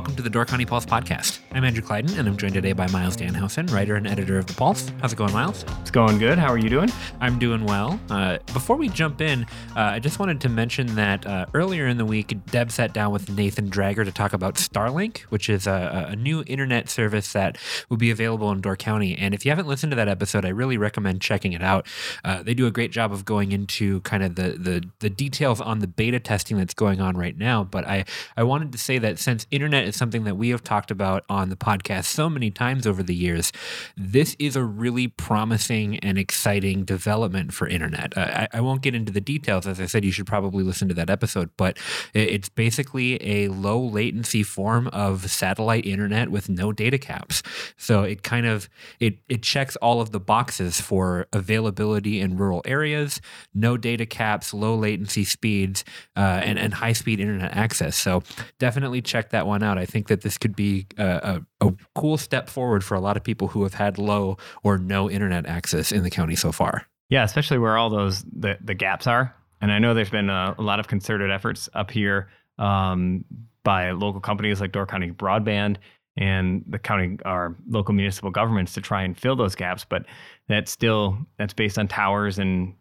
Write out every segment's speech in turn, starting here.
welcome to the Door County Pulse podcast. I'm Andrew Kleidon, and I'm joined today by Myles Dannhausen, writer and editor of the Pulse. How's it going, Myles? It's going good. How are you doing? I'm doing well. Uh, before we jump in, uh, I just wanted to mention that uh, earlier in the week, Deb sat down with Nathan Drager to talk about Starlink, which is a, a new internet service that will be available in Door County. And if you haven't listened to that episode, I really recommend checking it out. Uh, they do a great job of going into kind of the, the the details on the beta testing that's going on right now. But I I wanted to say that since internet is something that we have talked about on the podcast so many times over the years, this is a really promising and exciting development for internet. I, I won't get into the details. As I said, you should probably listen to that episode, but it's basically a low latency form of satellite internet with no data caps. So it kind of it it checks all of the boxes for availability in rural areas, no data caps, low latency speeds, uh, and and high speed internet access. So definitely check that one out. I think that this could be a, a, a cool step forward for a lot of people who have had low or no internet access in the county so far. Yeah, especially where all those the, the gaps are. And I know there's been a, a lot of concerted efforts up here um, by local companies like Door County Broadband and the county our local municipal governments to try and fill those gaps. But that's still that's based on towers and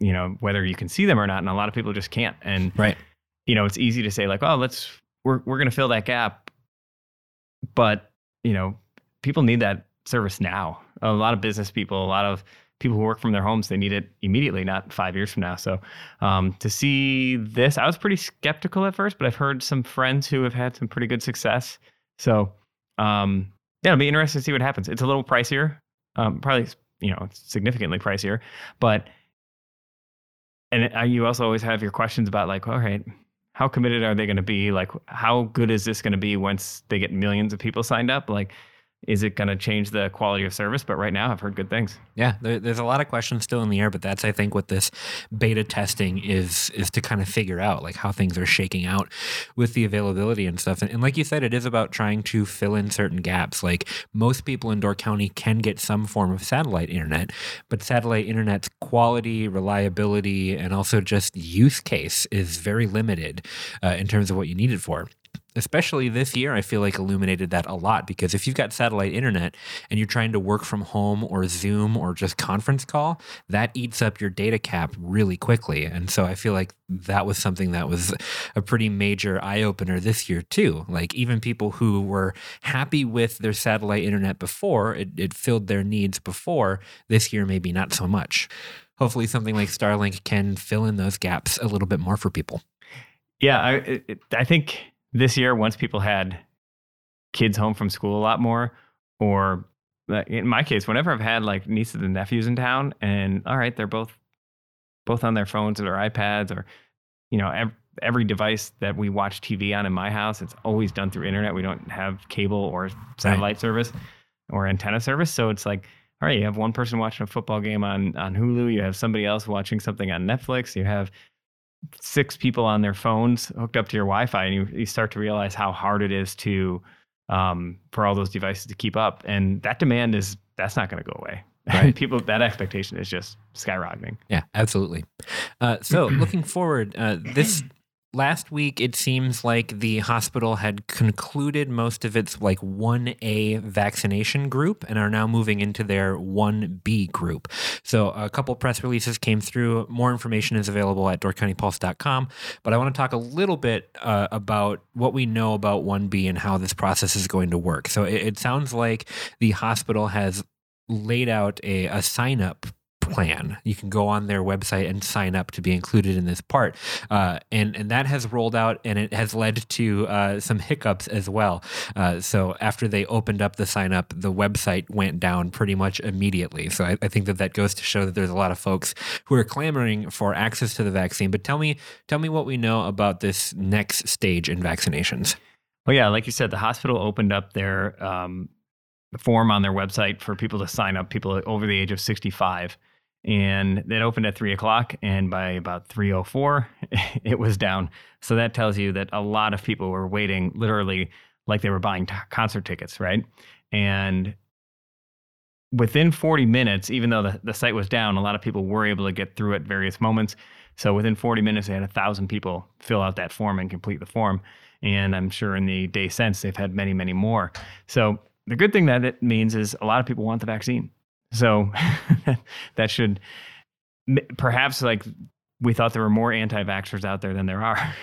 you know whether you can see them or not. And a lot of people just can't. And Right. you know it's easy to say like, oh, let's we're we're going to fill that gap, but you know people need that service now. A lot of business people, a lot of people who work from their homes, they need it immediately, not five years from now. So um, to see this, I was pretty skeptical at first, but I've heard some friends who have had some pretty good success. So um, yeah, it'll be interesting to see what happens. It's a little pricier, um, probably you know significantly pricier, but and you also always have your questions about like, all right, how committed are they going to be? Like, how good is this going to be once they get millions of people signed up? Like, is it going to change the quality of service? But right now, I've heard good things. Yeah, there, there's a lot of questions still in the air, but that's I think what this beta testing is is to kind of figure out like how things are shaking out with the availability and stuff. And, and like you said, it is about trying to fill in certain gaps. Like most people in Door County can get some form of satellite internet, but satellite internet's quality, reliability, and also just use case is very limited uh, in terms of what you need it for especially this year, I feel like illuminated that a lot because if you've got satellite internet and you're trying to work from home or Zoom or just conference call, that eats up your data cap really quickly. And so I feel like that was something that was a pretty major eye opener this year, too. Like even people who were happy with their satellite internet before, it, it filled their needs before, this year, maybe not so much. Hopefully, something like Starlink can fill in those gaps a little bit more for people. Yeah, I, I think this year, once people had kids home from school a lot more, or in my case, whenever I've had like nieces and nephews in town, and all right, they're both both on their phones or their iPads, or you know, ev- every device that we watch TV on in my house, it's always done through internet. We don't have cable or satellite service or antenna service, so it's like. All right, you have one person watching a football game on, on Hulu. You have somebody else watching something on Netflix. You have six people on their phones hooked up to your Wi-Fi, and you, you start to realize how hard it is to um, for all those devices to keep up. And that demand is that's not going to go away. Right. people that expectation is just skyrocketing. Yeah, absolutely. Uh, so, looking forward, uh, this last week it seems like the hospital had concluded most of its like 1A vaccination group and are now moving into their 1B group. So, a couple press releases came through. More information is available at doorcountypulse.com. But I want to talk a little bit uh, about what we know about 1B and how this process is going to work. So, it, it sounds like the hospital has laid out a, a sign up plan. You can go on their website and sign up to be included in this part, uh, and and that has rolled out, and it has led to uh, some hiccups as well. Uh, so after they opened up the sign up, the website went down pretty much immediately. So I, I think that that goes to show that there's a lot of folks who are clamoring for access to the vaccine. But tell me, tell me what we know about this next stage in vaccinations. Well, yeah, like you said, the hospital opened up their um, form on their website for people to sign up, people over the age of 65. And it opened at three o'clock, and by about three o four, it was down. So that tells you that a lot of people were waiting, literally like they were buying t- concert tickets, right? And within 40 minutes, even though the, the site was down, a lot of people were able to get through at various moments. So within 40 minutes, they had a thousand people fill out that form and complete the form. And I'm sure in the day since, they've had many, many more. So the good thing that it means is a lot of people want the vaccine. So that should perhaps like we thought there were more anti vaxxers out there than there are.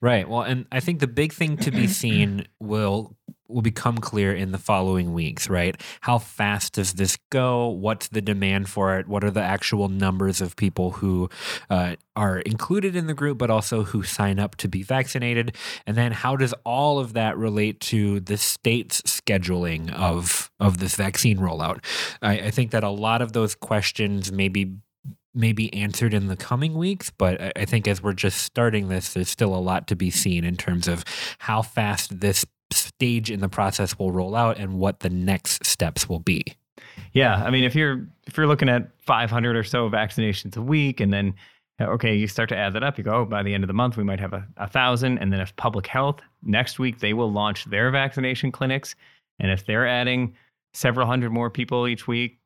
Right. Well, and I think the big thing to be seen will will become clear in the following weeks, right? How fast does this go? What's the demand for it? What are the actual numbers of people who uh, are included in the group, but also who sign up to be vaccinated? And then how does all of that relate to the state's scheduling of of this vaccine rollout? I, I think that a lot of those questions may be may be answered in the coming weeks, but I think as we're just starting this, there's still a lot to be seen in terms of how fast this stage in the process will roll out and what the next steps will be. Yeah, I mean, if you're if you're looking at 500 or so vaccinations a week, and then okay, you start to add that up, you go, oh, by the end of the month we might have a, a thousand, and then if public health next week they will launch their vaccination clinics, and if they're adding several hundred more people each week,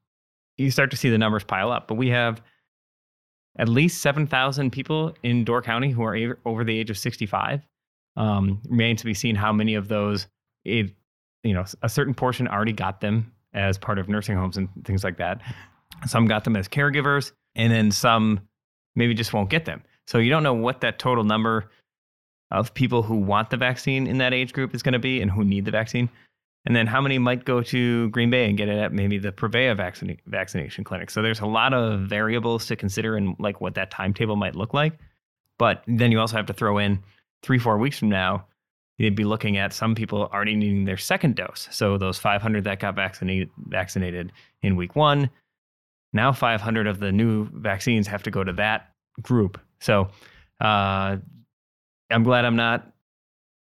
you start to see the numbers pile up. But we have at least 7,000 people in Door County who are over the age of 65. Um, remains to be seen how many of those, it, you know, a certain portion already got them as part of nursing homes and things like that. Some got them as caregivers, and then some maybe just won't get them. So you don't know what that total number of people who want the vaccine in that age group is going to be and who need the vaccine. And then how many might go to Green Bay and get it at maybe the Prevea vaccination clinic? So there's a lot of variables to consider and like what that timetable might look like. But then you also have to throw in three, four weeks from now, you'd be looking at some people already needing their second dose. So those 500 that got vaccinated, vaccinated in week one, now 500 of the new vaccines have to go to that group. So uh, I'm glad I'm not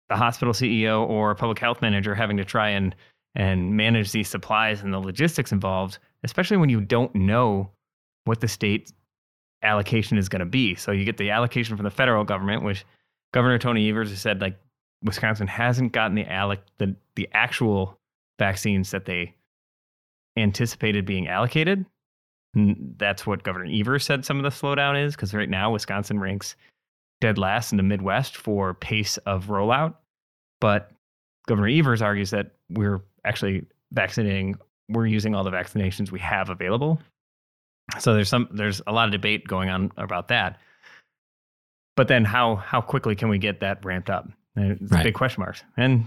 the hospital CEO or public health manager having to try and and manage these supplies and the logistics involved, especially when you don't know what the state allocation is going to be. So you get the allocation from the federal government, which Governor Tony Evers has said like Wisconsin hasn't gotten the alloc the the actual vaccines that they anticipated being allocated. And that's what Governor Evers said some of the slowdown is because right now Wisconsin ranks dead last in the Midwest for pace of rollout. But Governor Evers argues that we're actually vaccinating, we're using all the vaccinations we have available. So there's some there's a lot of debate going on about that. But then how how quickly can we get that ramped up? it's right. big question marks. And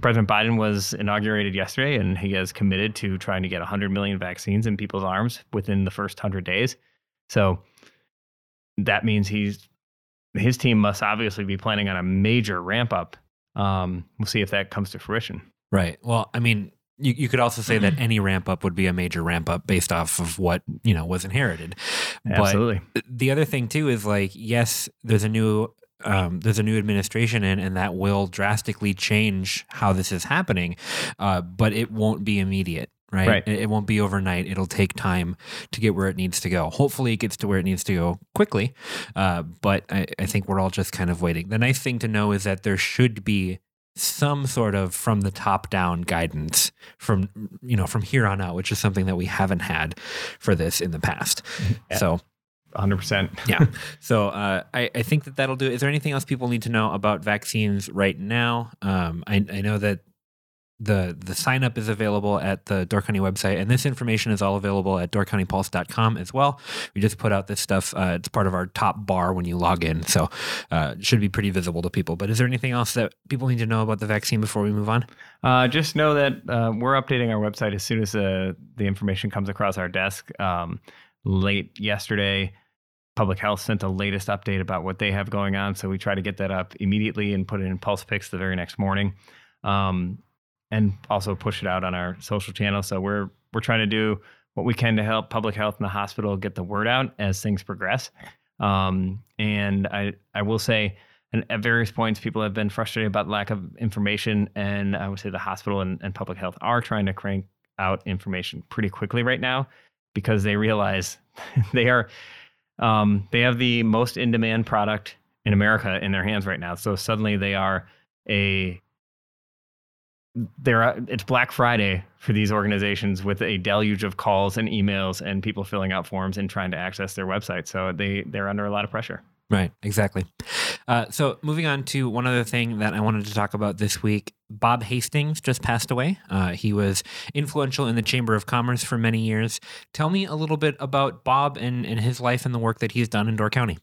President Biden was inaugurated yesterday, and he has committed to trying to get 100 million vaccines in people's arms within the first 100 days. So that means he's his team must obviously be planning on a major ramp up. Um, we'll see if that comes to fruition. Right. Well, I mean, you, you could also say that mm-hmm. any ramp up would be a major ramp up based off of what you know was inherited. Absolutely. But the other thing too is like, yes, there's a new um, there's a new administration in, and that will drastically change how this is happening, uh, but it won't be immediate right? right? It, won't be overnight. It'll take time to get where it needs to go. Hopefully, it gets to where it needs to go quickly. Uh, but I, I think we're all just kind of waiting. The nice thing to know is that there should be some sort of from the top down guidance from you know from here on out which is something that we haven't had for this in the past. Yeah. so 100% yeah. So uh, I, I think that that'll do is there anything else people need to know about vaccines right now? Um, I, I know that the the sign up is available at the Door County website, and this information is all available at doorcountypulse.com as well. We just put out this stuff. Uh, it's part of our top bar when you log in, so uh, it should be pretty visible to people. But is there anything else that people need to know about the vaccine before we move on? Uh, just know that uh, we're updating our website as soon as uh, the information comes across our desk. Um, late yesterday, Public Health sent the latest update about what they have going on, so we try to get that up immediately and put it in Pulse Picks the very next morning. Um, and also push it out on our social channels. So we're we're trying to do what we can to help public health and the hospital get the word out as things progress. Um, and I I will say, and at various points, people have been frustrated about lack of information, and I would say the hospital and, and public health are trying to crank out information pretty quickly right now because they realize they are um, they have the most in demand product in America in their hands right now. So suddenly they are a they're it's Black Friday for these organizations with a deluge of calls and emails and people filling out forms and trying to access their website. So they they're under a lot of pressure. Right, exactly. Uh, so, moving on to one other thing that I wanted to talk about this week Bob Hastings just passed away. Uh, he was influential in the Chamber of Commerce for many years. Tell me a little bit about Bob and, and his life and the work that he's done in Door County.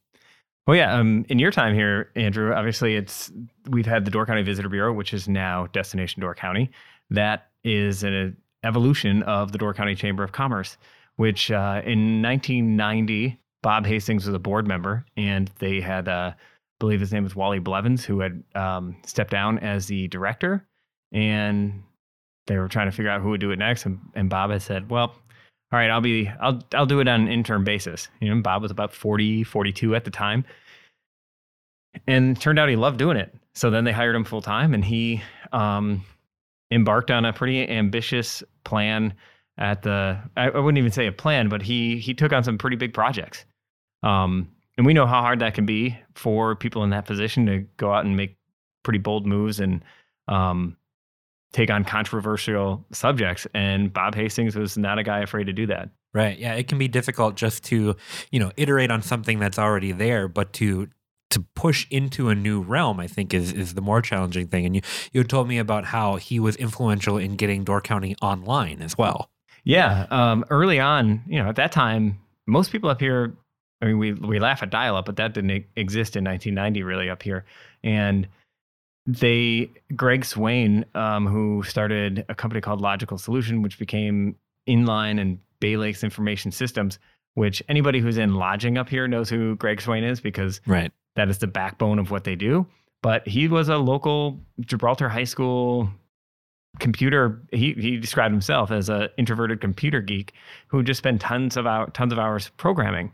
Well, yeah. Um, in your time here, Andrew, obviously it's we've had the Door County Visitor Bureau, which is now Destination Door County. That is an evolution of the Door County Chamber of Commerce, which uh, in 1990 Bob Hastings was a board member, and they had, uh, I believe his name was Wally Blevins, who had um, stepped down as the director, and they were trying to figure out who would do it next. And, and Bob had said, "Well, all right, I'll be, I'll, I'll do it on an interim basis." You know, Bob was about 40, 42 at the time, and turned out he loved doing it. So then they hired him full time, and he um, embarked on a pretty ambitious plan at the I, I, wouldn't even say a plan, but he he took on some pretty big projects. Um, and we know how hard that can be for people in that position to go out and make pretty bold moves and um, take on controversial subjects. And Bob Hastings was not a guy afraid to do that. Right. Yeah. It can be difficult just to, you know, iterate on something that's already there, but to to push into a new realm, I think is is the more challenging thing. And you you told me about how he was influential in getting Door County online as well. Yeah. Um, early on, you know, at that time, most people up here I mean, we we laugh at dial-up, but that didn't exist in 1990 really up here. And they, Greg Swain, um, who started a company called Logical Solution, which became Inline and Bay Lakes Information Systems. Which anybody who's in lodging up here knows who Greg Swain is because right. that is the backbone of what they do. But he was a local Gibraltar High School computer he, he described himself as an introverted computer geek who just spent tons of hour, tons of hours programming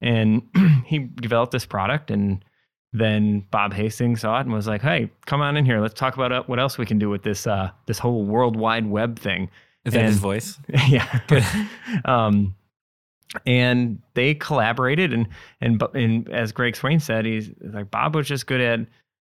and he developed this product and then Bob Hastings saw it and was like, "Hey, come on in here. Let's talk about uh, what else we can do with this uh, this whole World Wide Web thing." Is that his voice? Yeah. Um, and they collaborated, and and and as Greg Swain said, he's like Bob was just good at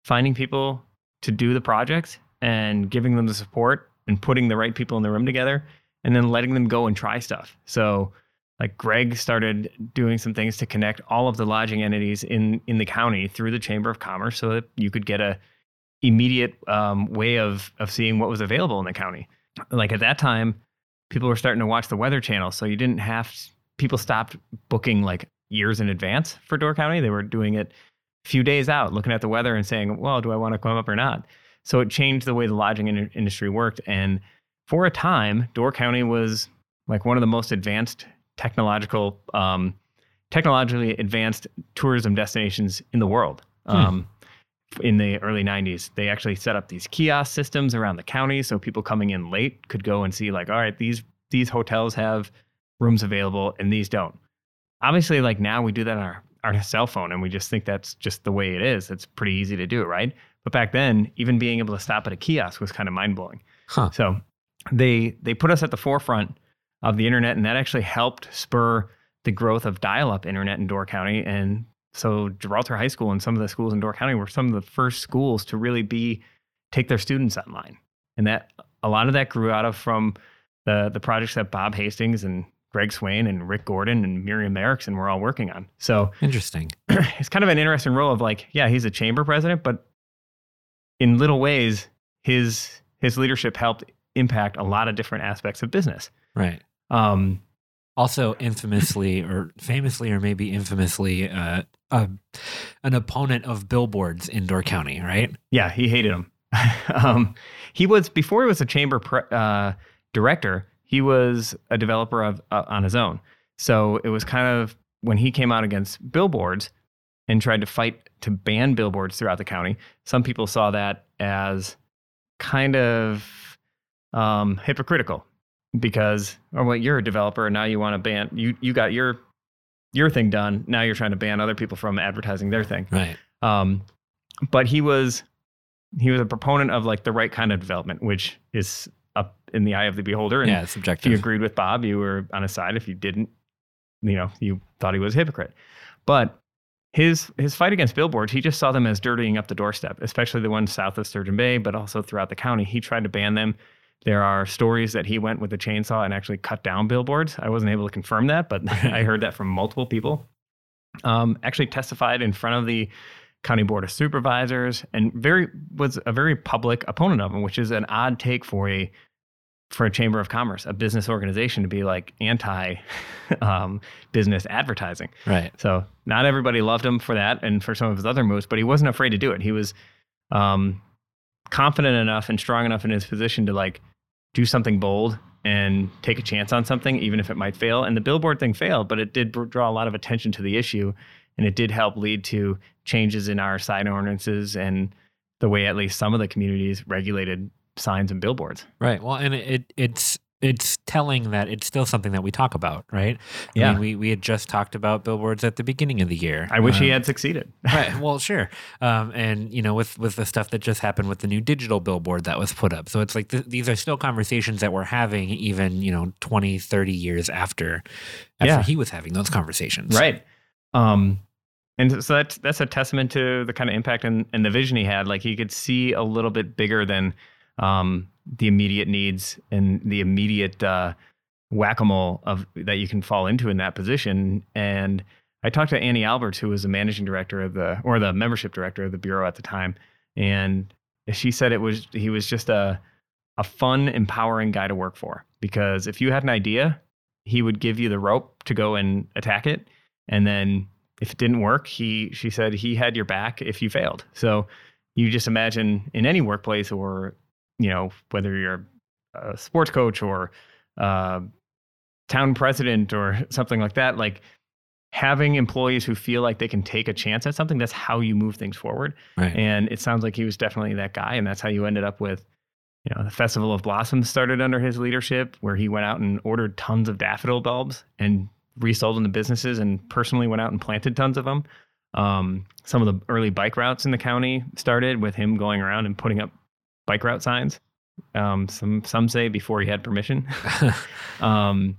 finding people to do the project and giving them the support and putting the right people in the room together, and then letting them go and try stuff. So like Greg started doing some things to connect all of the lodging entities in in the county through the Chamber of Commerce, so that you could get a immediate um, way of of seeing what was available in the county. Like at that time, people were starting to watch the Weather Channel, so you didn't have people stopped booking like years in advance for Door County. They were doing it a few days out, looking at the weather and saying, "Well, do I want to come up or not?" So it changed the way the lodging in- industry worked, and for a time, Door County was like one of the most advanced technological, um, technologically advanced tourism destinations in the world. Hmm. Um, in the early 90s, they actually set up these kiosk systems around the county, so people coming in late could go and see, like, all right, these these hotels have rooms available and these don't. Obviously, like now we do that on our, our cell phone and we just think that's just the way it is. It's pretty easy to do, right? But back then, even being able to stop at a kiosk was kind of mind blowing. Huh. So they they put us at the forefront of the internet, and that actually helped spur the growth of dial-up internet in Door County. And so Gibraltar High School and some of the schools in Door County were some of the first schools to really be take their students online. And that a lot of that grew out of from the the projects that Bob Hastings and Greg Swain and Rick Gordon and Miriam Erickson were all working on. So interesting. it's kind of an interesting role of like, yeah, he's a chamber president, but in little ways, his his leadership helped impact a lot of different aspects of business. Right. Um, also, infamously or famously, or maybe infamously, uh, uh, an opponent of billboards in Door County, right? Yeah, he hated them. um, he was before he was a chamber pre- uh, director. He was a developer of uh, on his own. So it was kind of when he came out against billboards and tried to fight to ban billboards throughout the county. Some people saw that as kind of um, hypocritical because oh well you're a developer and now you want to ban you you got your your thing done now you're trying to ban other people from advertising their thing right um but he was he was a proponent of like the right kind of development which is up in the eye of the beholder. And yeah, if you subjective. agreed with Bob, you were on his side. If you didn't, you know, you thought he was a hypocrite. But his his fight against billboards, he just saw them as dirtying up the doorstep, especially the ones south of Sturgeon Bay, but also throughout the county. He tried to ban them. There are stories that he went with a chainsaw and actually cut down billboards. I wasn't able to confirm that, but I heard that from multiple people. Um, actually testified in front of the county board of supervisors and very was a very public opponent of them, which is an odd take for a for a chamber of commerce, a business organization to be like anti um, business advertising. right. So not everybody loved him for that and for some of his other moves, but he wasn't afraid to do it. He was um, confident enough and strong enough in his position to like do something bold and take a chance on something, even if it might fail. And the billboard thing failed, but it did draw a lot of attention to the issue, and it did help lead to changes in our sign ordinances and the way at least some of the communities regulated signs and billboards. Right. Well, and it it's it's telling that it's still something that we talk about, right? I Yeah. mean, we we had just talked about billboards at the beginning of the year. I wish he Um, had succeeded. right. Well, sure. Um, and you know, with with the stuff that just happened with the new digital billboard that was put up, so it's like th- these are still conversations that we're having, even you know, 20, 30 years after after Yeah. he was having those conversations. Right. Um, and so that's that's a testament to the kind of impact and, and the vision he had. Like he could see a little bit bigger than um, the immediate needs and the immediate uh, whack a mole of that you can fall into in that position. And I talked to Annie Alberts, who was the managing director of the or the membership director of the bureau at the time, and she said it was he was just a a fun, empowering guy to work for because if you had an idea, he would give you the rope to go and attack it, and then if it didn't work, he she said he had your back if you failed. So you just imagine in any workplace or you know whether you're a sports coach or uh, town president or something like that, like having employees who feel like they can take a chance at something that's how you move things forward Right. and it sounds like he was definitely that guy and that's how you ended up with you know the festival of blossoms started under his leadership where he went out and ordered tons of daffodil bulbs and resold them to businesses and personally went out and planted tons of them um, some of the early bike routes in the county started with him going around and putting up bike route signs um, some some say before he had permission um,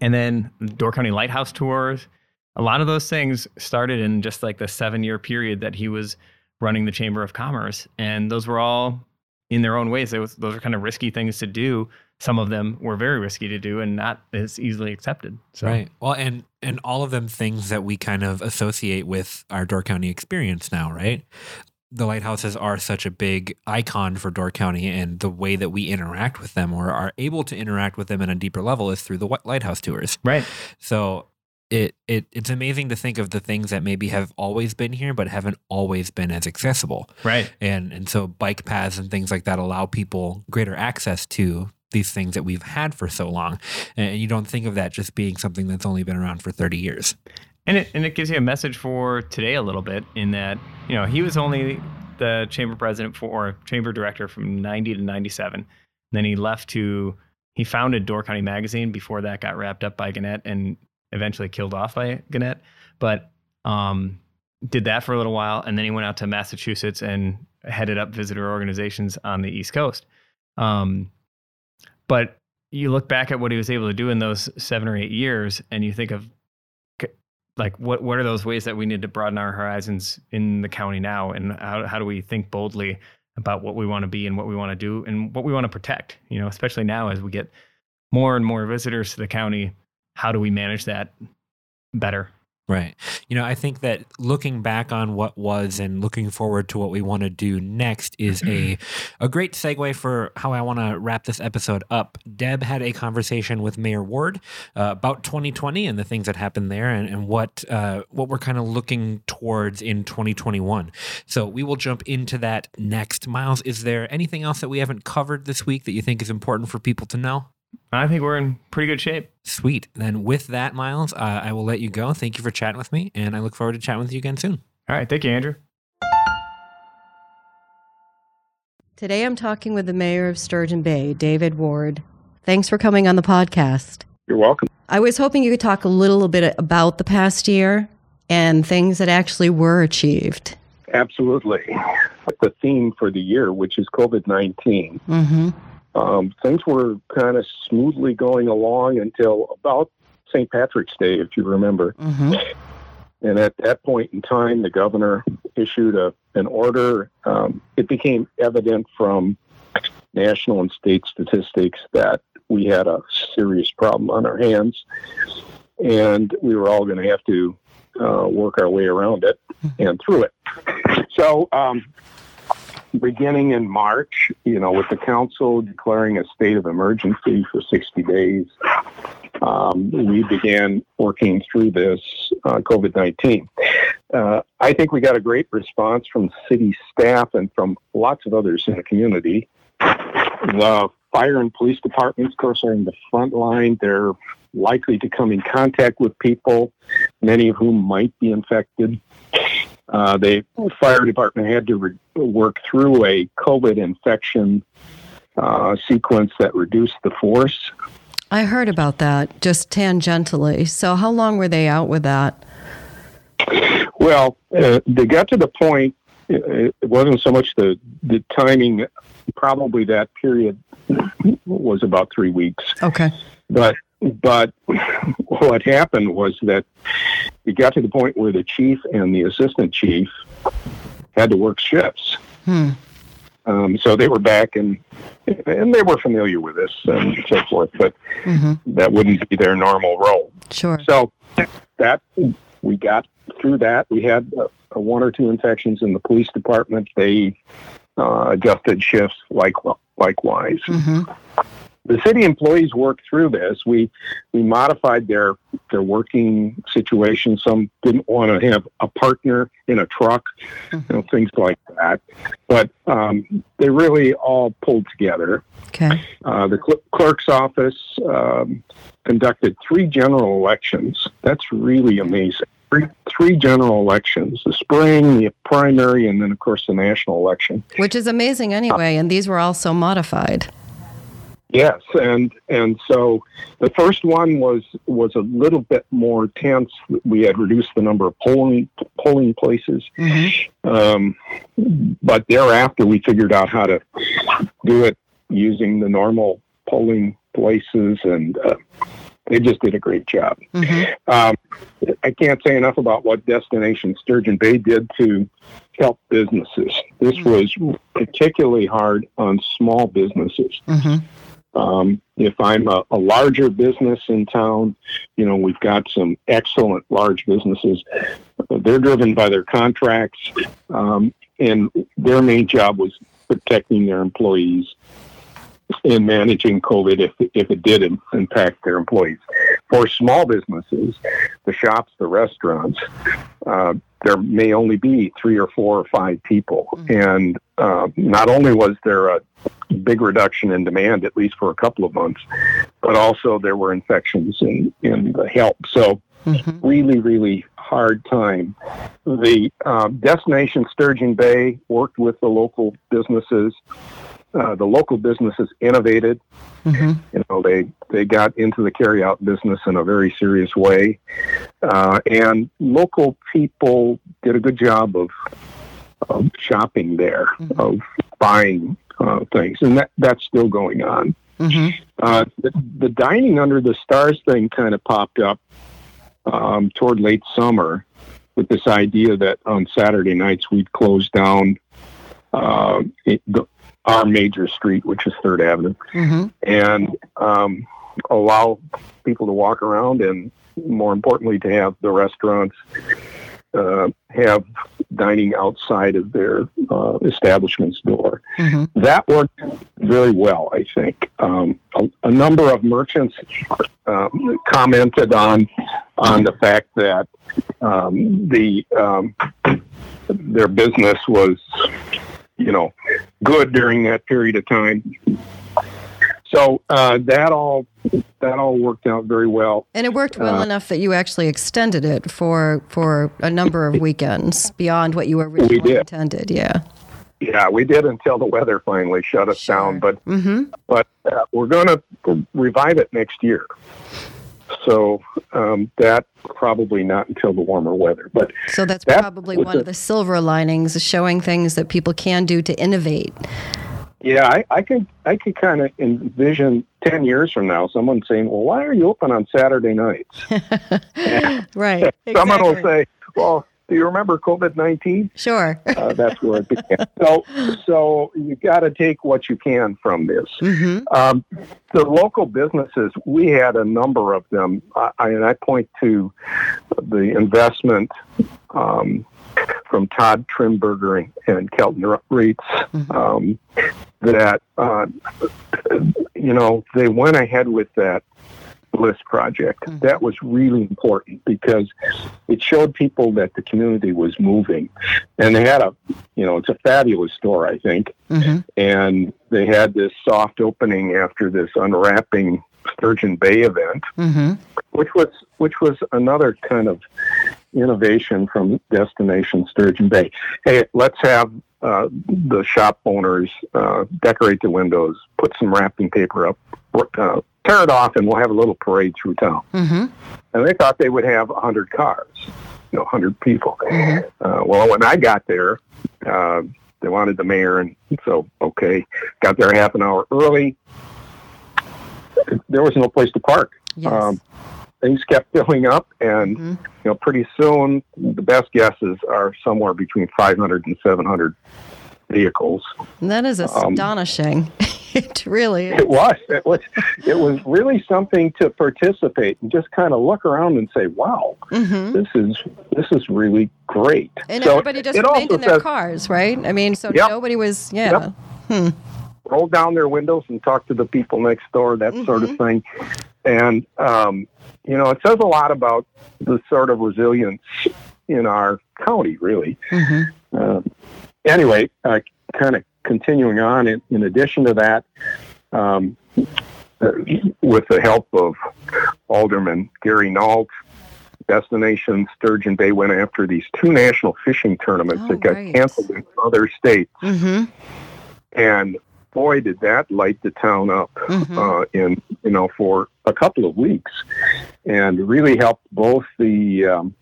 and then Door County Lighthouse tours. A lot of those things started in just like the seven year period that he was running the Chamber of Commerce. And those were all in their own ways. Those, those are kind of risky things to do. Some of them were very risky to do and not as easily accepted. So, Right. Well, and and all of them things that we kind of associate with our Door County experience now, right? The lighthouses are such a big icon for Door County, and the way that we interact with them or are able to interact with them in a deeper level is through the lighthouse tours. right. So it it it's amazing to think of the things that maybe have always been here but haven't always been as accessible. Right. And and so bike paths and things like that allow people greater access to these things that we've had for so long. And you don't think of that just being something that's only been around for 30 years. And it, and it gives you a message for today a little bit in that, you know, he was only the chamber president for, or chamber director from 90 to 97. then he left to, he founded Door County Magazine before that got wrapped up by Gannett and eventually killed off by Gannett. But um, did that for a little while. And then he went out to Massachusetts and headed up visitor organizations on the East Coast. Um, but you look back at what he was able to do in those seven or eight years and you think of like what what are those ways that we need to broaden our horizons in the county now? And how, how do we think boldly about what we want to be and what we want to do and what we want to protect? You know especially now as we get more and more visitors to the county how do we manage that better Right. You know, I think that looking back on what was and looking forward to what we want to do next is a a great segue for how I want to wrap this episode up. Deb had a conversation with Mayor Ward uh, about 2020 and the things that happened there and, and what uh, what we're kind of looking towards in 2021. So we will jump into that next. Myles, is there anything else that we haven't covered this week that you think is important for people to know? I think we're in pretty good shape Sweet. Then with that, Myles, uh, I will let you go. Thank you for chatting with me, and I look forward to chatting with you again soon. all right thank you andrew Today I'm talking with the mayor of Sturgeon Bay, David Ward. Thanks for coming on the podcast. You're welcome. I was hoping you could talk a little bit about the past year and things that actually were achieved. Absolutely. The theme for the year, which is COVID 19, Mm-hmm. Um, things were kind of smoothly going along until about St. Patrick's Day, if you remember. hmm And at that point in time, the governor issued a, an order. Um, it became evident from national and state statistics that we had a serious problem on our hands, and we were all going to have to uh, work our way around it and through it. So, um, beginning in March, you know, with the council declaring a state of emergency for 60 days, um, we began working through this uh, COVID 19. Uh, I think we got a great response from city staff and from lots of others in the community. The fire and police departments, of course, are in the front line. They're likely to come in contact with people, many of whom might be infected. Uh, the fire department had to re- work through a COVID infection uh, sequence that reduced the force. I heard about that just tangentially. So, how long were they out with that? Well, uh, they got to the point. uh, It wasn't so much the the timing. Probably that period was about three weeks. Okay. But but what happened was that it got to the point where the chief and the assistant chief had to work shifts. Hmm. Um, so they were back and and they were familiar with this and so forth, but hmm that wouldn't be their normal role. Sure. So that we got through that. We had uh, one or two infections in the police department. They uh, adjusted shifts like likewise. hmm The city employees worked through this. We we modified their their working situation. Some didn't want to have a partner in a truck, you know, things like that. But um, they really all pulled together. Okay. Uh, the cl- clerk's office um, conducted three general elections. That's really amazing. Three, three general elections the spring, the primary, and then, of course, the national election. Which is amazing anyway. And these were also modified. Yes, and and so the first one was was a little bit more tense. We had reduced the number of polling polling places, hmm um, but thereafter we figured out how to do it using the normal polling places, and uh, they just did a great job. hmm Um, I can't say enough about what Destination Sturgeon Bay did to help businesses. This was particularly hard on small businesses. Um, if I'm a, a larger business in town, you know, we've got some excellent large businesses. They're driven by their contracts, um, and their main job was protecting their employees and managing COVID if, if it did impact their employees. For small businesses, the shops, the restaurants, uh, there may only be three or four or five people. And uh, not only was there a big reduction in demand, at least for a couple of months, but also there were infections in, in the help. So, hmm really, really hard time. The uh, destination Sturgeon Bay worked with the local businesses. Uh, the local businesses innovated. hmm You know, they they got into the carryout business in a very serious way, uh, and local people did a good job of of shopping there, Mhm. of buying uh, things, and that that's still going on. hmm Uh, the, the dining under the stars thing kind of popped up um, toward late summer with this idea that on Saturday nights we'd close down uh, it, the, our major street, which is Third Avenue, hmm and um, allow people to walk around and, more importantly, to have the restaurants uh, have dining outside of their uh, establishment's door. Hmm that worked very well, I think. Um, a, a number of merchants um, commented on on the fact that um, the um, their business was, you know, good during that period of time. So uh, that all that all worked out very well. And it worked well Uh, enough that you actually extended it for for a number of weekends beyond what you originally did. intended. Yeah. Yeah, we did until the weather finally shut us Sure. down, but hmm but uh, we're going to revive it next year. So um, that probably not until the warmer weather, but So that's That probably one a- of the silver linings, is showing things that people can do to innovate Yeah, I, I could I could kind of envision ten years from now someone saying, "Well, why are you open on Saturday nights?" right. Someone will say, "Well, do you remember COVID nineteen? Sure. Uh, that's where it began." so, so you got to take what you can from this. hmm Um, the local businesses, we had a number of them, I, and I point to the investment um, from Todd Trimberger and, Kelton Reitz Mhm. um, that, uh, you know, they went ahead with that Bliss project. Mhm. That was really important because it showed people that the community was moving. And they had a, you know, it's a fabulous store, I think hmm and they had this soft opening after this unwrapping Sturgeon Bay event, hmm which was which was another kind of innovation from Destination Sturgeon Bay. Hey, let's have uh, the shop owners uh, decorate the windows, put some wrapping paper up, uh, tear it off, and we'll have a little parade through town. hmm And they thought they would have a hundred cars, you know, hundred people. Mhm. Uh, well, when I got there, uh, they wanted the mayor, and so okay, got there half an hour early. There was no place to park. Yes. Um, things kept filling up, and Mhm. you know, pretty soon, the best guesses are somewhere between 500 and 700 vehicles. that is um, astonishing. it really is. It was. It was. It was really something to participate and just kind of look around and say, "Wow, hmm this is this is really great." And So everybody just remained in their says- cars, right? I mean, so Yep. nobody was, yeah. Hmm. roll down their windows and talk to the people next door, that sort of Mm-hmm. thing. And, um, you know, it says a lot about the sort of resilience in our county, really. hmm Uh, anyway, uh, kind of continuing on, in, in addition to that, um, with the help of Alderman Gary Nault, Destination Sturgeon Bay went after these two national fishing tournaments Oh, that got right. canceled in other states. hmm And boy, did that light the town up hmm uh, in you know for a couple of weeks, and really helped both the um,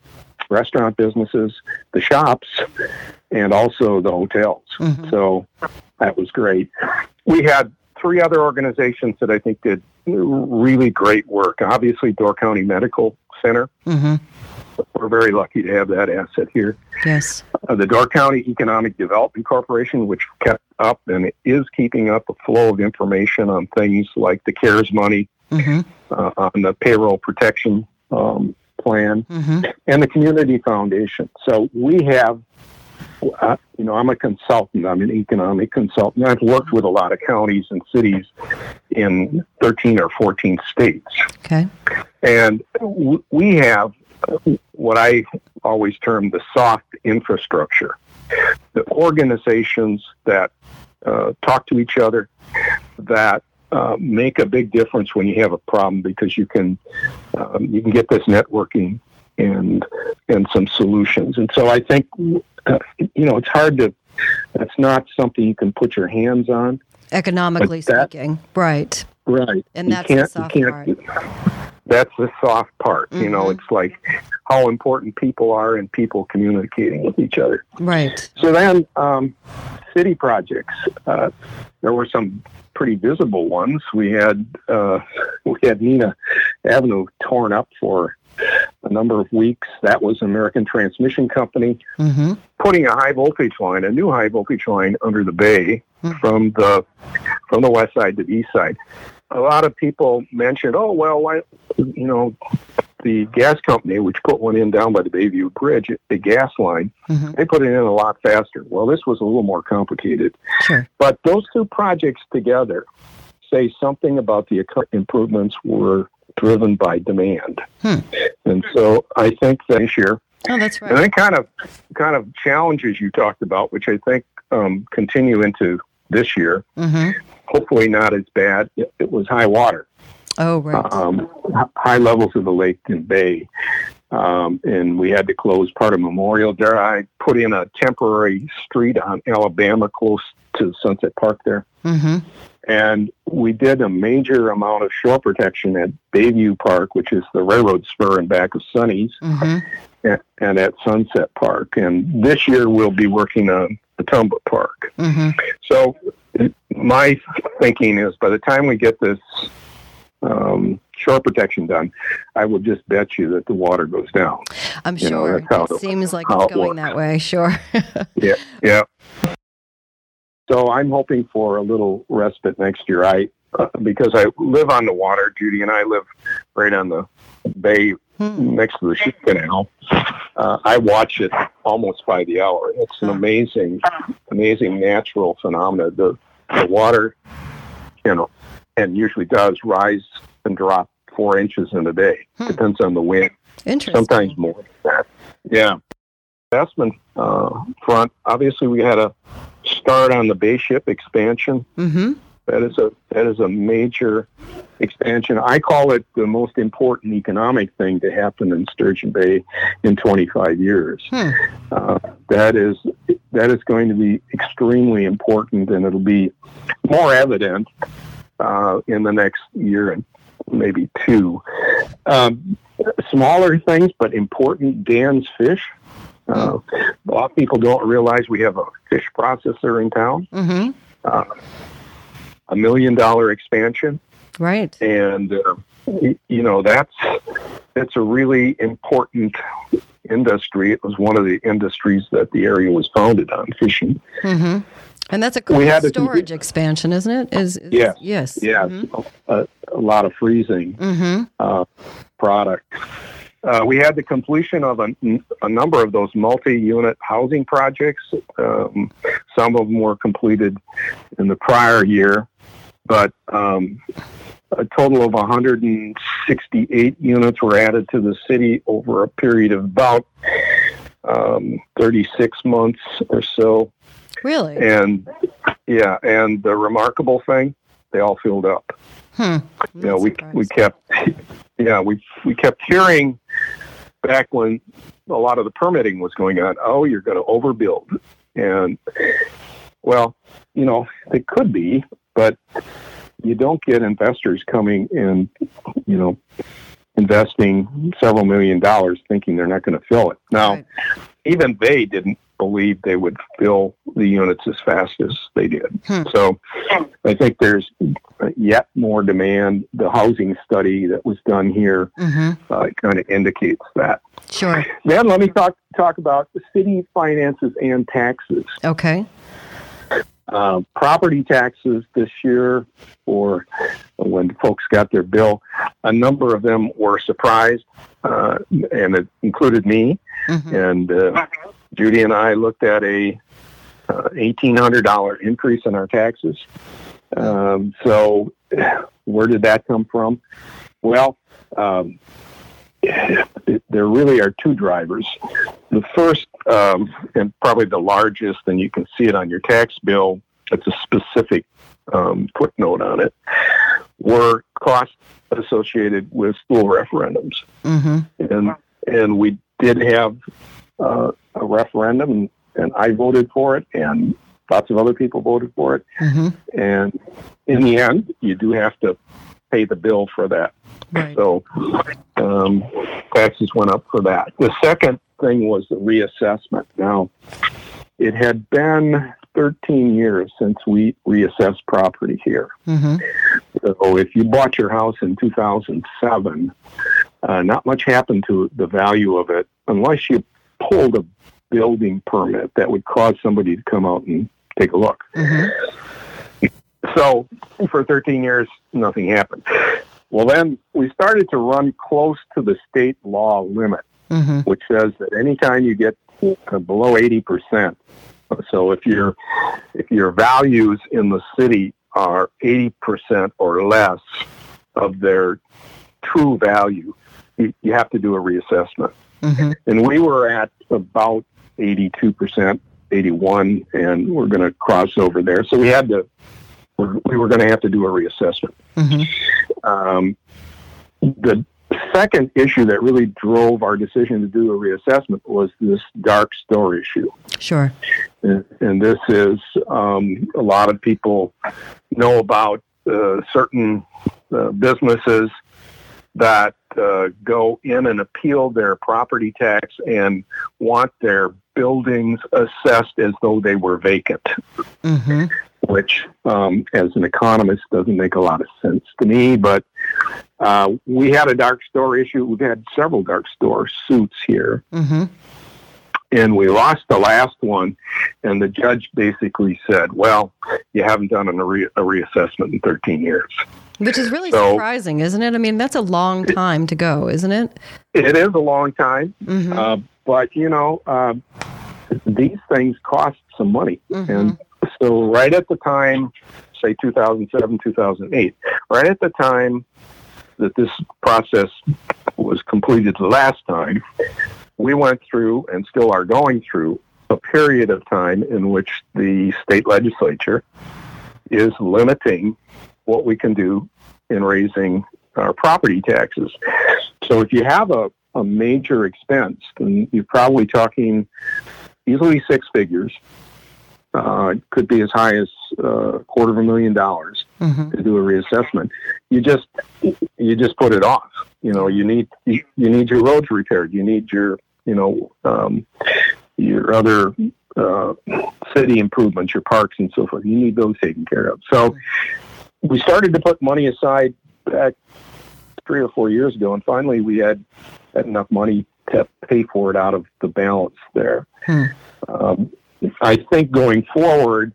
restaurant businesses, the shops, and also the hotels. hmm So that was great. We had three other organizations that I think did really great work. Obviously, Door County Medical Center. hmm We're very lucky to have that asset here. Yes. Uh, the Door County Economic Development Corporation, which kept up and is keeping up a flow of information on things like the CARES money, hmm uh, on the payroll protection um, plan, hmm and the Community Foundation. So we have, uh, you know, I'm a consultant. I'm an economic consultant. I've worked with a lot of counties and cities in 13 or 14 states. Okay. And w- we have uh, what I always term the soft infrastructure. The organizations that uh, talk to each other, that uh, make a big difference when you have a problem because you can um, you can get this networking and and some solutions. And so I think uh, you know it's hard to. That's not something you can put your hands on. Economically that- speaking. Right. Right. And You that's the soft can't- That's the soft part. You know, Mhm. it's like how important people are and people communicating with each other. Right. So then, um, city projects. Uh, there were some pretty visible ones. We had uh, we had Neenah Avenue torn up for a number of weeks. That was American Transmission Company hmm putting a high voltage line, a new high voltage line under the bay Hmm. from the from the west side to the east side. A lot of people mentioned, oh well, why you know the gas company which put one in down by the Bayview Bridge, the gas line, hmm they put it in a lot faster. Well, this was a little more complicated, Sure. but those two projects together say something about the improvements were driven by demand. Hmm. And so I think that this year Oh, that's and right. then kind of kind of challenges you talked about, which I think um, continue into this year. hmm Hopefully not as bad. It, it was high water, Oh, right. um, high levels of the lake and bay, um, and we had to close part of Memorial Drive, put in a temporary street on Alabama close to Sunset Park there. hmm And we did a major amount of shore protection at Bayview Park, which is the railroad spur in back of Sonny's. hmm and- and at Sunset Park. And this year we'll be working on Potomac Park. hmm So, my thinking is by the time we get this um, shore protection done, I will just bet you that the water goes down. I'm You know, sure. how it it- seems like it's going works. that way. Sure. Yeah, yeah. So I'm hoping for a little respite next year. I uh, because I live on the water. Judy and I live right on the bay Hmm. next to the ship canal. Uh, I watch it almost by the hour. It's an amazing, amazing natural phenomena. The the water, you know, and usually does rise and drop four inches in a day. Hmm. Depends on the wind Interesting. sometimes more than that. Yeah. Investment uh, front, obviously, we had a start on the Bay Ship expansion. Mm-hmm. That is a that is a major expansion. I call it the most important economic thing to happen in Sturgeon Bay in 25 years. Hmm. Uh, that is that is going to be extremely important, and it'll be more evident uh, in the next year and maybe two. Um, smaller things, but important. Dan's Fish. Uh, a lot of people don't realize we have a fish processor in town. Mm-hmm. Uh, a million dollar expansion, Right. and uh, you know that's that's a really important industry. It was one of the industries that the area was founded on, fishing. Mm-hmm. And that's a We cold had to storage expansion, isn't it? Is, is Yes. Yes. Yeah, Mm-hmm. a, a lot of freezing mm-hmm. uh, product. Uh, we had the completion of a, a number of those multi-unit housing projects. Um, some of them were completed in the prior year, but um, a total of 168 units were added to the city over a period of about um, 36 months or so. Really? And yeah, and the remarkable thing, they all filled up Hmm. you know, we surprised. we kept, yeah, we we kept hearing back when a lot of the permitting was going on. Oh, you're going to overbuild, and well, you know, they could be, but you don't get investors coming and you know investing several million dollars thinking they're not going to fill it. Now, Right. even they didn't believe they would fill the units as fast as they did. Hmm. So I think there's yet more demand. The housing study that was done here Mm-hmm. uh, kind of indicates that. Sure. Then let me talk talk about the city finances and taxes. Okay. Uh, property taxes this year, or when folks got their bill, a number of them were surprised, uh, and it included me. Mm-hmm. And uh, Judy and I looked at a uh, eighteen hundred dollar increase in our taxes. Um, so, where did that come from? Well, um, there really are two drivers. The first, um, and probably the largest, and you can see it on your tax bill. It's a specific um, footnote on it. Were costs associated with school referendums Mm-hmm. and and we did have uh, a referendum, and, I voted for it, and lots of other people voted for it. Mm-hmm. And in the end, you do have to pay the bill for that. Right. So um, taxes went up for that. The second thing was the reassessment. Now, it had been 13 years since we reassessed property here. Mm-hmm. So if you bought your house in 2007, uh, not much happened to the value of it unless you pulled a building permit that would cause somebody to come out and take a look. Mm-hmm. So for 13 years, nothing happened. Well, then we started to run close to the state law limit, Mm-hmm. which says that anytime you get uh, below 80%, so if your if your values in the city are 80% or less of their true value, you, you have to do a reassessment. Mm-hmm. And we were at about 82%, 81, and we're going to cross over there. So we had to, we're- we were going to have to do a reassessment. Mm-hmm. Um, the second issue that really drove our decision to do a reassessment was this dark store issue. Sure. And, and this is um, a lot of people know about uh, certain uh, businesses that uh, go in and appeal their property tax and want their buildings assessed as though they were vacant, Mm-hmm. which, um, as an economist, doesn't make a lot of sense to me. But uh, we had a dark store issue. We've had several dark store suits here, Mm-hmm. and we lost the last one. And the judge basically said, "Well, you haven't done a, re- a reassessment in 13 years." Which is really So- surprising, isn't it? I mean, that's a long time to go, isn't it? It is a long time, Mm-hmm. uh, but you know, uh, these things cost some money. Mhm. And so, right at the time, say 2007, 2008, right at the time that this process was completed the last time, we went through and still are going through a period of time in which the state legislature is limiting what we can do in raising our property taxes. So, if you have a, a major expense, then you're probably talking easily six figures. Uh, it could be as high as uh, a quarter of a million dollars Mm-hmm. to do a reassessment. You just you just put it off. You know, you need you, you need your roads repaired. You need your you know um, your other uh, city improvements, your parks and so forth. You need those taken care of. So we started to put money aside back three or four years ago, and finally we had, had enough money to pay for it out of the balance there. Hmm. Um, I think going forward,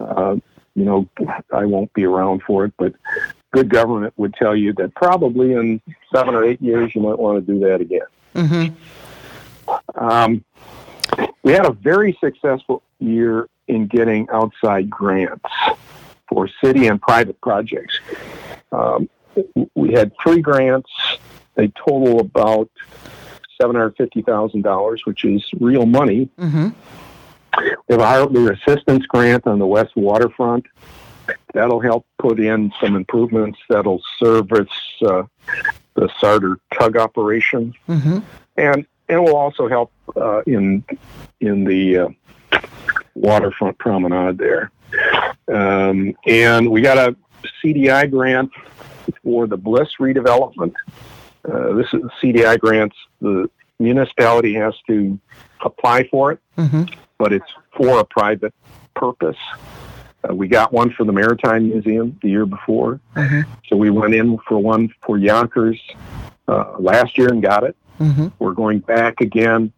uh, you know, I won't be around for it, but good government would tell you that probably in seven or eight years you might want to do that again. Mm-hmm. Um, we had a very successful year in getting outside grants for city and private projects. Um, we had three grants. They total about seven hundred fifty thousand dollars, which is real money. Mm-hmm. We have a harbor assistance grant on the west waterfront. That'll help put in some improvements that'll service uh, the Sarter tug operation Mm-hmm. and and will also help uh, in in the uh, waterfront promenade there. Um, and we got a CDI grant for the Bliss redevelopment. Uh, this is CDI grants. The municipality has to apply for it, Mm-hmm. but it's for a private purpose. Uh, we got one for the Maritime Museum the year before, Mm-hmm. so we went in for one for Yonkers uh, last year and got it. Mm-hmm. We're going back again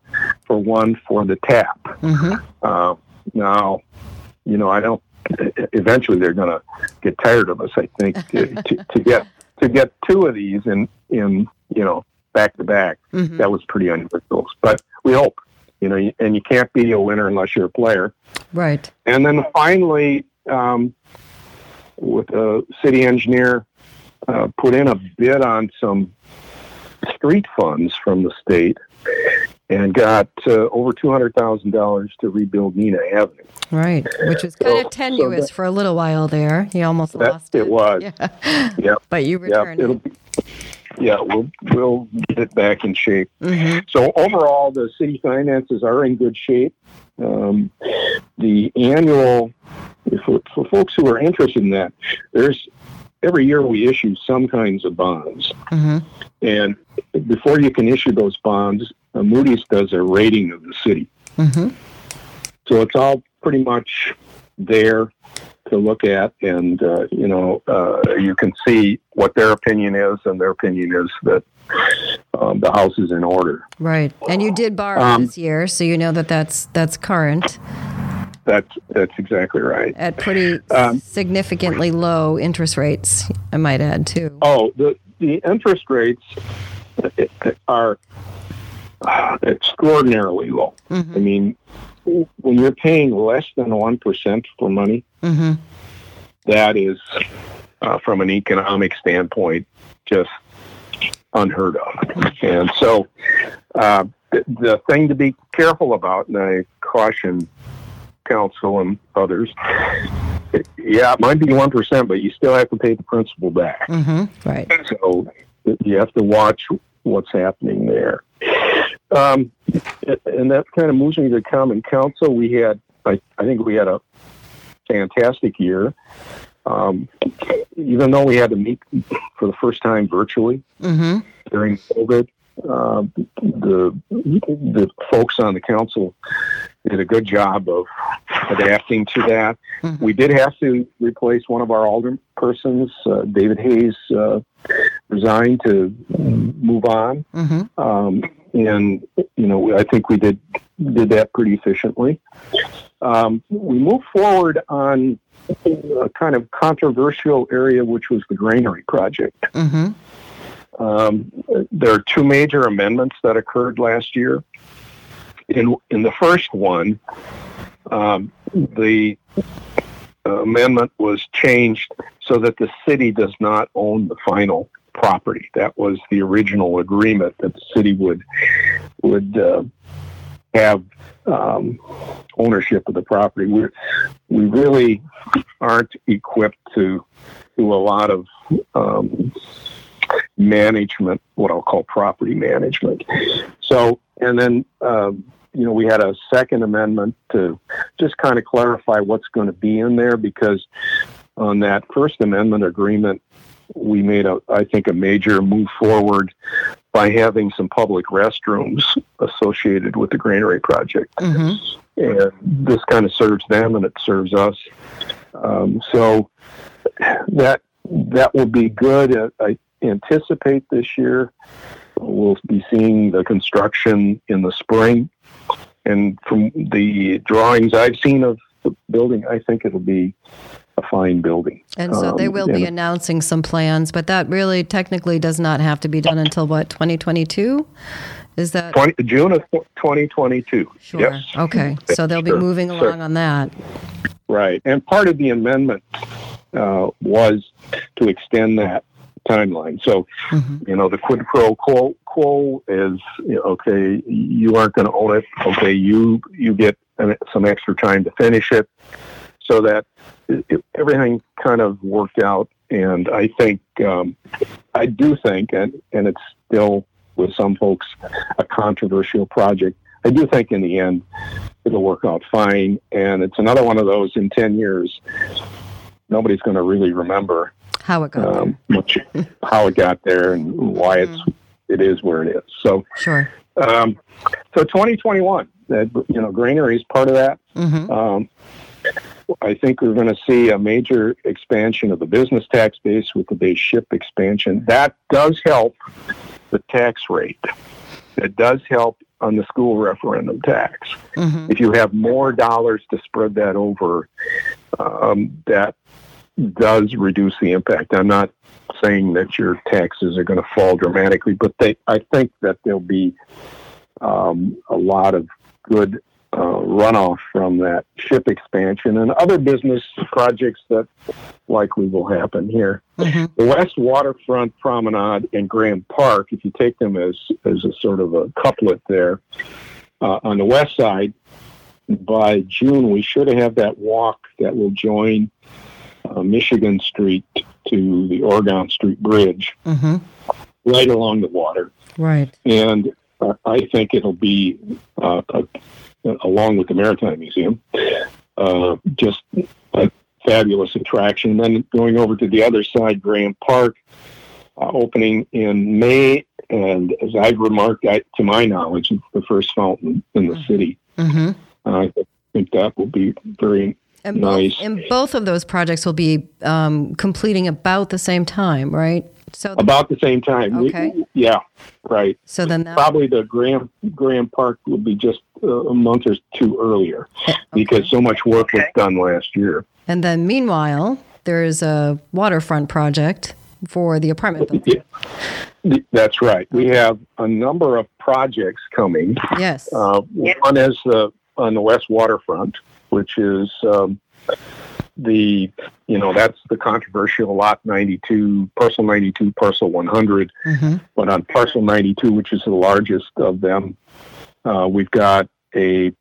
for one for the tap. Mm-hmm. Uh, now, you know, I don't. Eventually, they're going to get tired of us. I think to, to, to get to get two of these in in you know back to back. Mm-hmm. That was pretty unusual. But we hope, you know, and you can't be a winner unless you're a player. Right. And then finally, um, with a city engineer, uh, put in a bid on some street funds from the state and got uh, over $200,000 to rebuild Neenah Avenue. Right. Which was kind So- of so tenuous that- for a little while there. He almost That- lost it. it was. Yeah. Yep. But you returned it'll it. be, yeah, we'll we'll get it back in shape. Mm-hmm. So overall, the city finances are in good shape. Um, the annual, for, for folks who are interested in that, there's every year we issue some kinds of bonds, Mm-hmm. and before you can issue those bonds, uh, Moody's does a rating of the city. Mm-hmm. So it's all pretty much there to look at, and uh, you know, uh, you can see what their opinion is, and their opinion is that um, the house is in order. Right. And you did borrow Um, this year, so you know that that's that's current That's that's exactly right. at pretty Um, significantly low interest rates. I might add too. Oh, the the interest rates are uh, extraordinarily low. I Mm-hmm. mean, when you're paying less than one percent for money, Mm-hmm. that is, uh, from an economic standpoint, just unheard of. And so, uh, the, the thing to be careful about, and I caution council and others, yeah, it might be one percent, but you still have to pay the principal back. Mm-hmm. Right. So you have to watch what's happening there. Um, and that kind of moves me to common council. We had, I, I think we had a fantastic year. Um, even though we had to meet for the first time virtually Mm-hmm. during COVID, uh, the the folks on the council did a good job of adapting to that. Mhm. We did have to replace one of our alderpersons. Uh, David Hayes uh, resigned to move on, hmm um, and you know I think we did did that pretty efficiently. Um, we moved forward on a kind of controversial area, which was the granary project. hmm Um, there are two major amendments that occurred last year. In in the first one, um, the amendment was changed so that the city does not own the final property. That was the original agreement that the city would would uh, have um, ownership of the property. We we really aren't equipped to do a lot of um, management, what I'll call property management. So, and then, um, you know, we had a second amendment to just kind of clarify what's going to be in there because on that First Amendment agreement, we made a, I think, a major move forward by having some public restrooms associated with the granary project hmm and this kind of serves them and it serves us. Um, so that that will be good. Uh, I anticipate this year we'll be seeing the construction in the spring, and from the drawings I've seen of the building, I think it'll be a fine building. And so they Um, will be announcing some plans, but that really technically does not have to be done until what, 2022? Is that 20, June of 2022. sure? Yes. Okay, so they'll be Sure, moving sure. along on that. Right. And part of the amendment uh, was to extend that timeline. So, Mhm. you know, the quid pro quo, quo is, you know, okay, you aren't going to own it. Okay, you, you get some extra time to finish it so that it, everything kind of worked out. And I think, um, I do think, and, and it's still with some folks a controversial project. I do think in the end it'll work out fine. And it's another one of those in 10 years, nobody's going to really remember How it got um, much how it got there and why it's it is where it is. So. Sure. um, so 2021, that you know, granary is part of that. hmm Um, I think we're going to see a major expansion of the business tax base with the Bay Ship expansion. That does help the tax rate. It does help on the school referendum tax. hmm If you have more dollars to spread that over, um, that does reduce the impact. I'm not saying that your taxes are going to fall dramatically, but they, I think that there'll be um, a lot of good uh, runoff from that ship expansion and other business projects that likely will happen here. hmm The West Waterfront Promenade and Graham Park, if you take them as, as a sort of a couplet there, uh, on the west side, by June, we should have that walk that will join uh, Michigan Street to the Oregon Street Bridge hmm right along the water. Right. And uh, I think it'll be, uh, a, along with the Maritime Museum, uh, just a fabulous attraction. Then going over to the other side, Graham Park, uh, opening in May, and as I've remarked, I, to my knowledge, it's the first fountain in the city. hmm Uh, I think that will be very And Nice. both, and both of those projects will be um, completing about the same time, right? So, about the same time. We- Okay. yeah, right. so then that Probably the Graham Graham Park will be just uh, a month or two earlier because so much work was done last year. And then meanwhile, there's a waterfront project for the apartment building. Yeah. That's right. We have a number of projects coming. Yes. Uh, one is the on the west waterfront, which is um, the you know that's the controversial lot 92, parcel 92, parcel 100. hmm But on parcel 92, which is the largest of them, uh, we've got a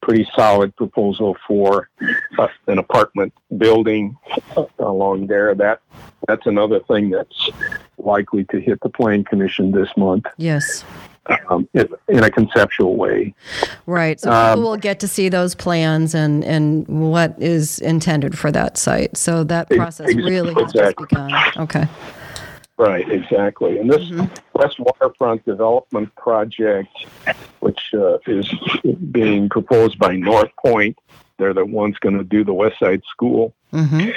pretty solid proposal for uh, an apartment building uh, along there. That that's another thing that's likely to hit the Plan Commission this month Yes. Um, in, a conceptual way. Right. So Um, people will get to see those plans and, and what is intended for that site. So that process ex- really has just exactly. begun. Okay. Right, exactly. And this Mhm. West Waterfront Development Project, which uh, is being proposed by North Point, they're the ones going to do the West Side School Mhm.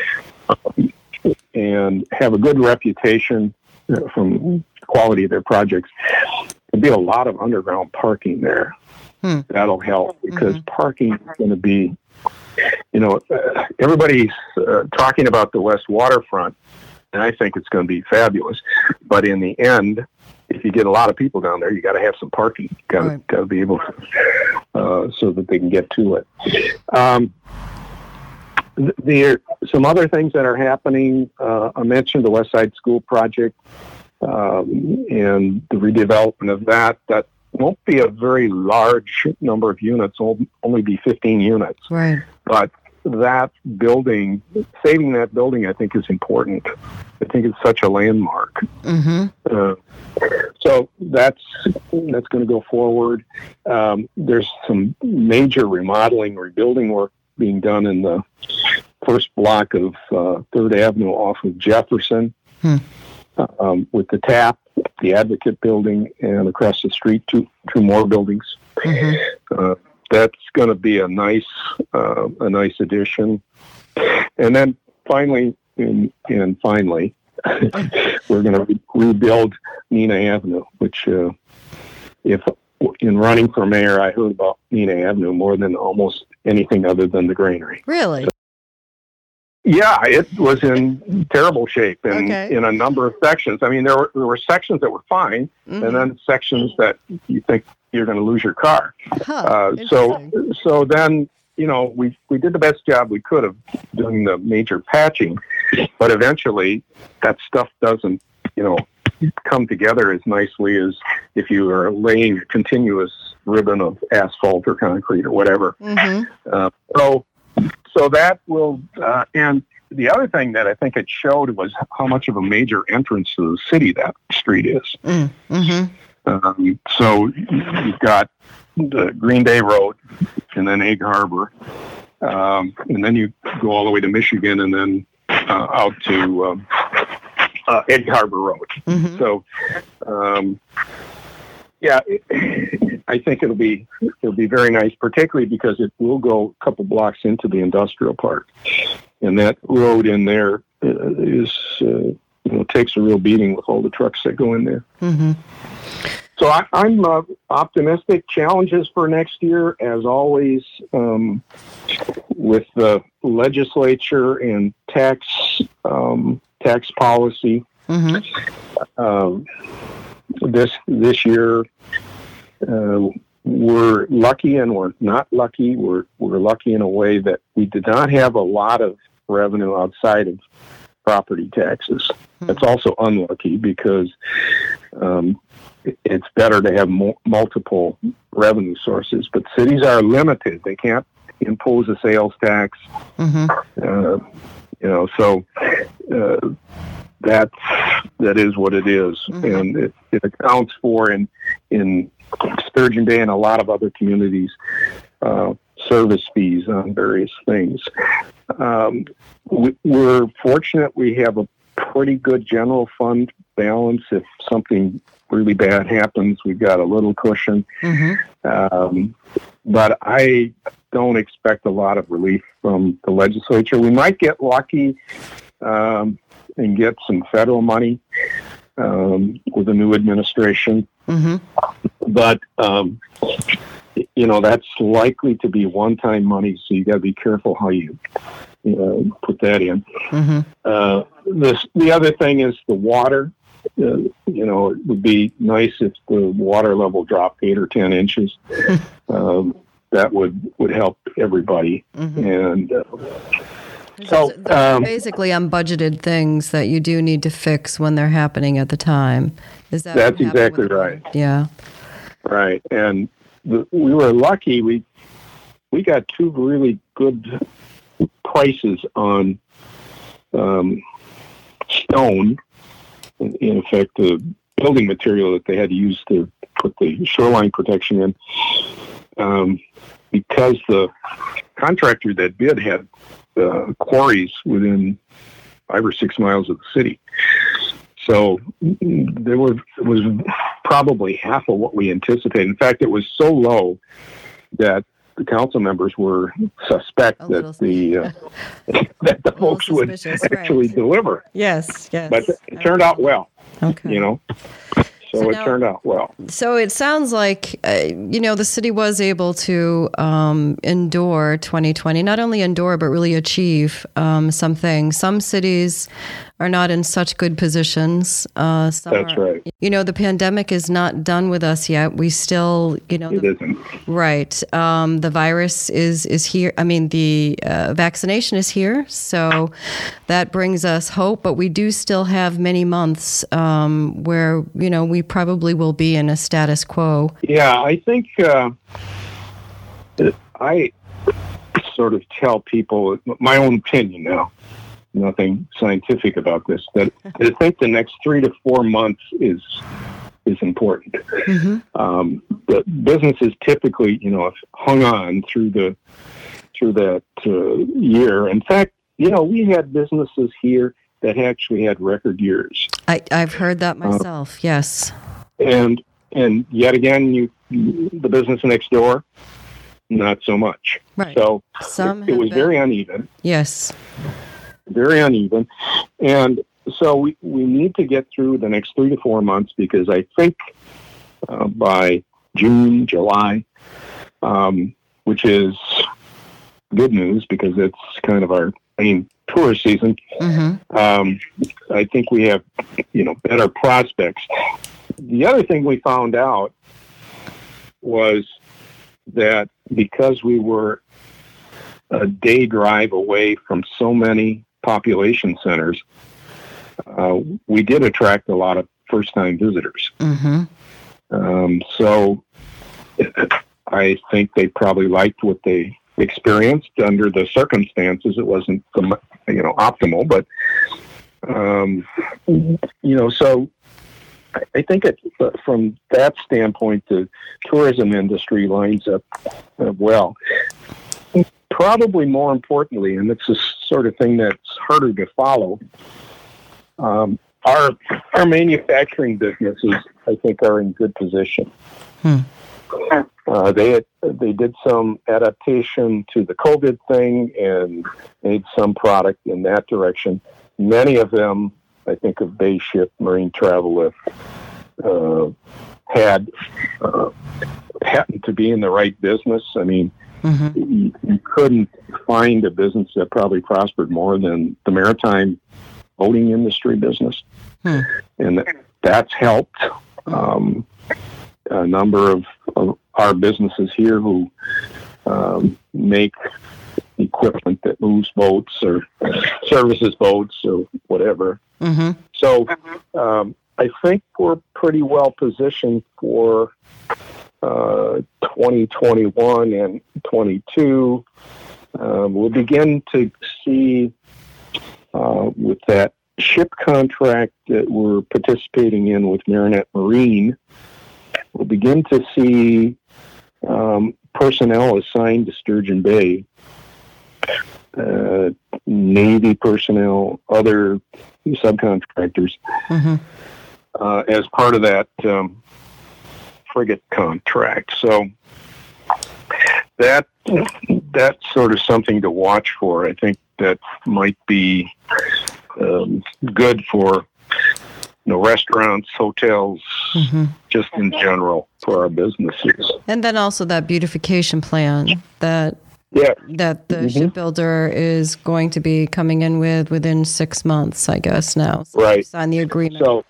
and have a good reputation uh, from quality of their projects. There'll be a lot of underground parking there. Hmm. That'll help because Mhm. parking is going to be, you know, uh, everybody's uh, talking about the West Waterfront, and I think it's going to be fabulous. But in the end, if you get a lot of people down there, you got to have some parking. Got to Right. got to be able to, uh, so that they can get to it. Um, th- there some other things that are happening. Uh, I mentioned the West Side School project um, and the redevelopment of that. That won't be a very large number of units. It'll only be 15 units, Right. but that building, saving that building, I think is important. I think it's such a landmark. Mm-hmm. Uh, so that's that's going to go forward. Um, there's some major remodeling, rebuilding work being done in the first block of uh, Third Avenue off of Jefferson, Hmm. Um, with the TAP, the Advocate Building, and across the street two two more buildings. Mm-hmm. Uh, that's going to be a nice uh, a nice addition. And then finally, and, and finally, we're going to re- rebuild Neenah Avenue, which uh, if in running for mayor, I heard about Neenah Avenue more than almost anything other than the granary. Really? Yeah, it was in terrible shape in, Okay. in a number of sections. I mean, there were, there were sections that were fine, Mhm. and then sections that you think you're going to lose your car. Huh. Uh, so so then you know we we did the best job we could of doing the major patching, but eventually that stuff doesn't you know come together as nicely as if you are laying a continuous ribbon of asphalt or concrete or whatever. Mhm. Uh, so so that will uh, and the other thing that I think it showed was how much of a major entrance to the city that street is. Mm. Mhm. Um, so you've got the Green Bay Road and then Egg Harbor. Um, and then you go all the way to Michigan and then uh, out to um, uh, Egg Harbor Road. Mhm. So, um, yeah, it, I think it'll be it'll be very nice, particularly because it will go a couple blocks into the industrial park, and that road in there uh, uh, you know takes a real beating with all the trucks that go in there. Mhm. So I, I'm uh, optimistic. Challenges for next year, as always, um, with the legislature and tax um, tax policy. Mhm. Um, this this year, uh, we're lucky and we're not lucky. We're we're lucky in a way that we did not have a lot of revenue outside of property taxes. It's also unlucky because um, it's better to have mo- multiple revenue sources. But cities are limited; they can't impose a sales tax. Mhm. Uh, you know, so uh, that's that is what it is. Mhm. and it, it accounts for in in Sturgeon Bay and a lot of other communities uh, service fees on various things. Um, we, we're fortunate we have a pretty good general fund balance. If something really bad happens, we've got a little cushion. Mhm. Um, but I don't expect a lot of relief from the legislature. We might get lucky um, and get some federal money um, with a new administration, Mhm. but um, you know that's likely to be one-time money. So you got to be careful how you, you know, put that in. Mhm. Uh, this the other thing is the water. Uh, you know, it would be nice if the water level dropped eight or ten inches. um, that would would help everybody. Mhm. And uh, so, So they're um, basically unbudgeted things that you do need to fix when they're happening at the time. Is that That's exactly with- right. Yeah. right, and the, we were lucky. We we got two really good prices on um, stone. In, effect, the building material that they had to use to put the shoreline protection in. Um, because the contractor that bid had uh, quarries within five or six miles of the city. So mm, there was it was probably half of what we anticipated. In fact, it was so low that the council members were suspect A that the uh, that the folks would actually right. deliver. Yes, yes. But it turned out well, Okay. you know. So, So it now- turned out well. So it sounds like, uh, you know, the city was able to um, endure 2020, not only endure, but really achieve um, something. Some cities are not in such good positions. Uh, some That's are- right. You know, the pandemic is not done with us yet. We still, you know, It the, isn't. right. Um, the virus is is here. I mean, the uh, vaccination is here, so that brings us hope. But we do still have many months um, where you know we probably will be in a status quo. Yeah, I think uh, I sort of tell people my own opinion now. Nothing scientific about this. That I think the next three to four months is is important. Um, the businesses typically, you know, hung on through the through that uh, year. In fact, you know, we had businesses here that actually had record years. I, I've heard that myself. yes. and and yet again you the business next door not so much Right. so Some it, have was been- very uneven Yes. Very uneven. And so we, we need to get through the next three to four months because i think uh, by june july um, which is good news because it's kind of our main tourist season. Hmm um, I think we have, you know, better prospects. The other thing we found out was that because we were a day drive away from so many population centers, uh, we did attract a lot of first-time visitors. hmm Um, so I think they probably liked what they experienced under the circumstances. It wasn't, the, you know, optimal, but um, you know, so I- I think it, from that standpoint, the tourism industry lines up uh, well. Probably more importantly, and it's a sort of thing that's harder to follow. Um, our our manufacturing businesses, I think, are in good position. Hmm. Uh, they had, they did some adaptation to the COVID thing and made some product in that direction. Many of them, I think, of Bay Ship Marine Travelift, uh, had uh, happened to be in the right business. I mean, hmm you, you couldn't find a business that probably prospered more than the maritime boating industry business, Hmm. and that's helped. Um, a number of, of our businesses here who um, make equipment that moves boats or services boats or whatever. hmm So um, I think we're pretty well positioned for uh, 2021 and 22. Um, we'll begin to see uh, with that ship contract that we're participating in with Marinette Marine. We'll begin to see um, personnel assigned to Sturgeon Bay, uh, Navy personnel, other subcontractors hmm uh, as part of that um, frigate contract. So that that's sort of something to watch for. I think that might be um, good for you know restaurants, hotels, hmm just in general for our businesses. And then also that beautification plan that Yeah, that the Mhm. shipbuilder is going to be coming in with within six months, I guess now. So Right. Sign the agreement. So,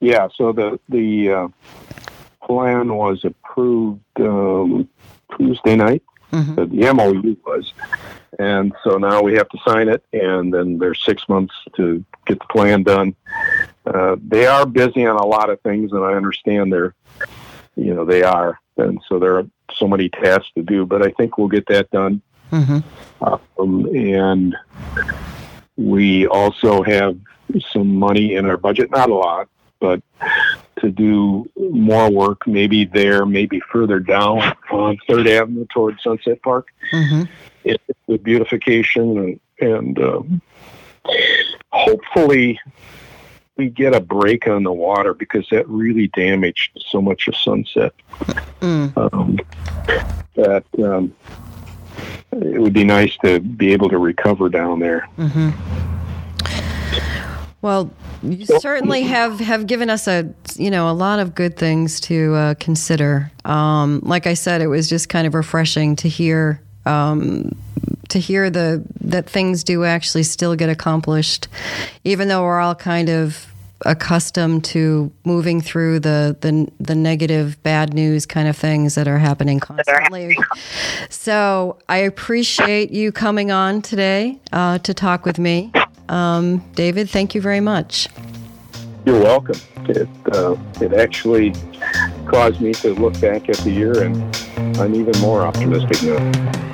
yeah, so the the uh, plan was approved um, Tuesday night. Mhm. The, the MOU was, and so now we have to sign it, and then there's six months to get the plan done. Uh, they are busy on a lot of things, and I understand they're, you know, they are, and so there are so many tasks to do. But I think we'll get that done. Mhm. Um, and we also have some money in our budget, not a lot, but to do more work, maybe there, maybe further down on Third Avenue towards Sunset Park, Mhm. it, with beautification and, and um, hopefully we get a break on the water because that really damaged so much of Sunset. Mm. Um, that um, it would be nice to be able to recover down there. hmm Well, you certainly have, have given us a you know a lot of good things to uh, consider. Um, like I said, it was just kind of refreshing to hear um, to hear the that things do actually still get accomplished, even though we're all kind of accustomed to moving through the the, the negative bad news kind of things that are happening constantly. So I appreciate you coming on today uh, to talk with me. Um, David, thank you very much. You're welcome. It uh, it actually caused me to look back at the year, and I'm even more optimistic now.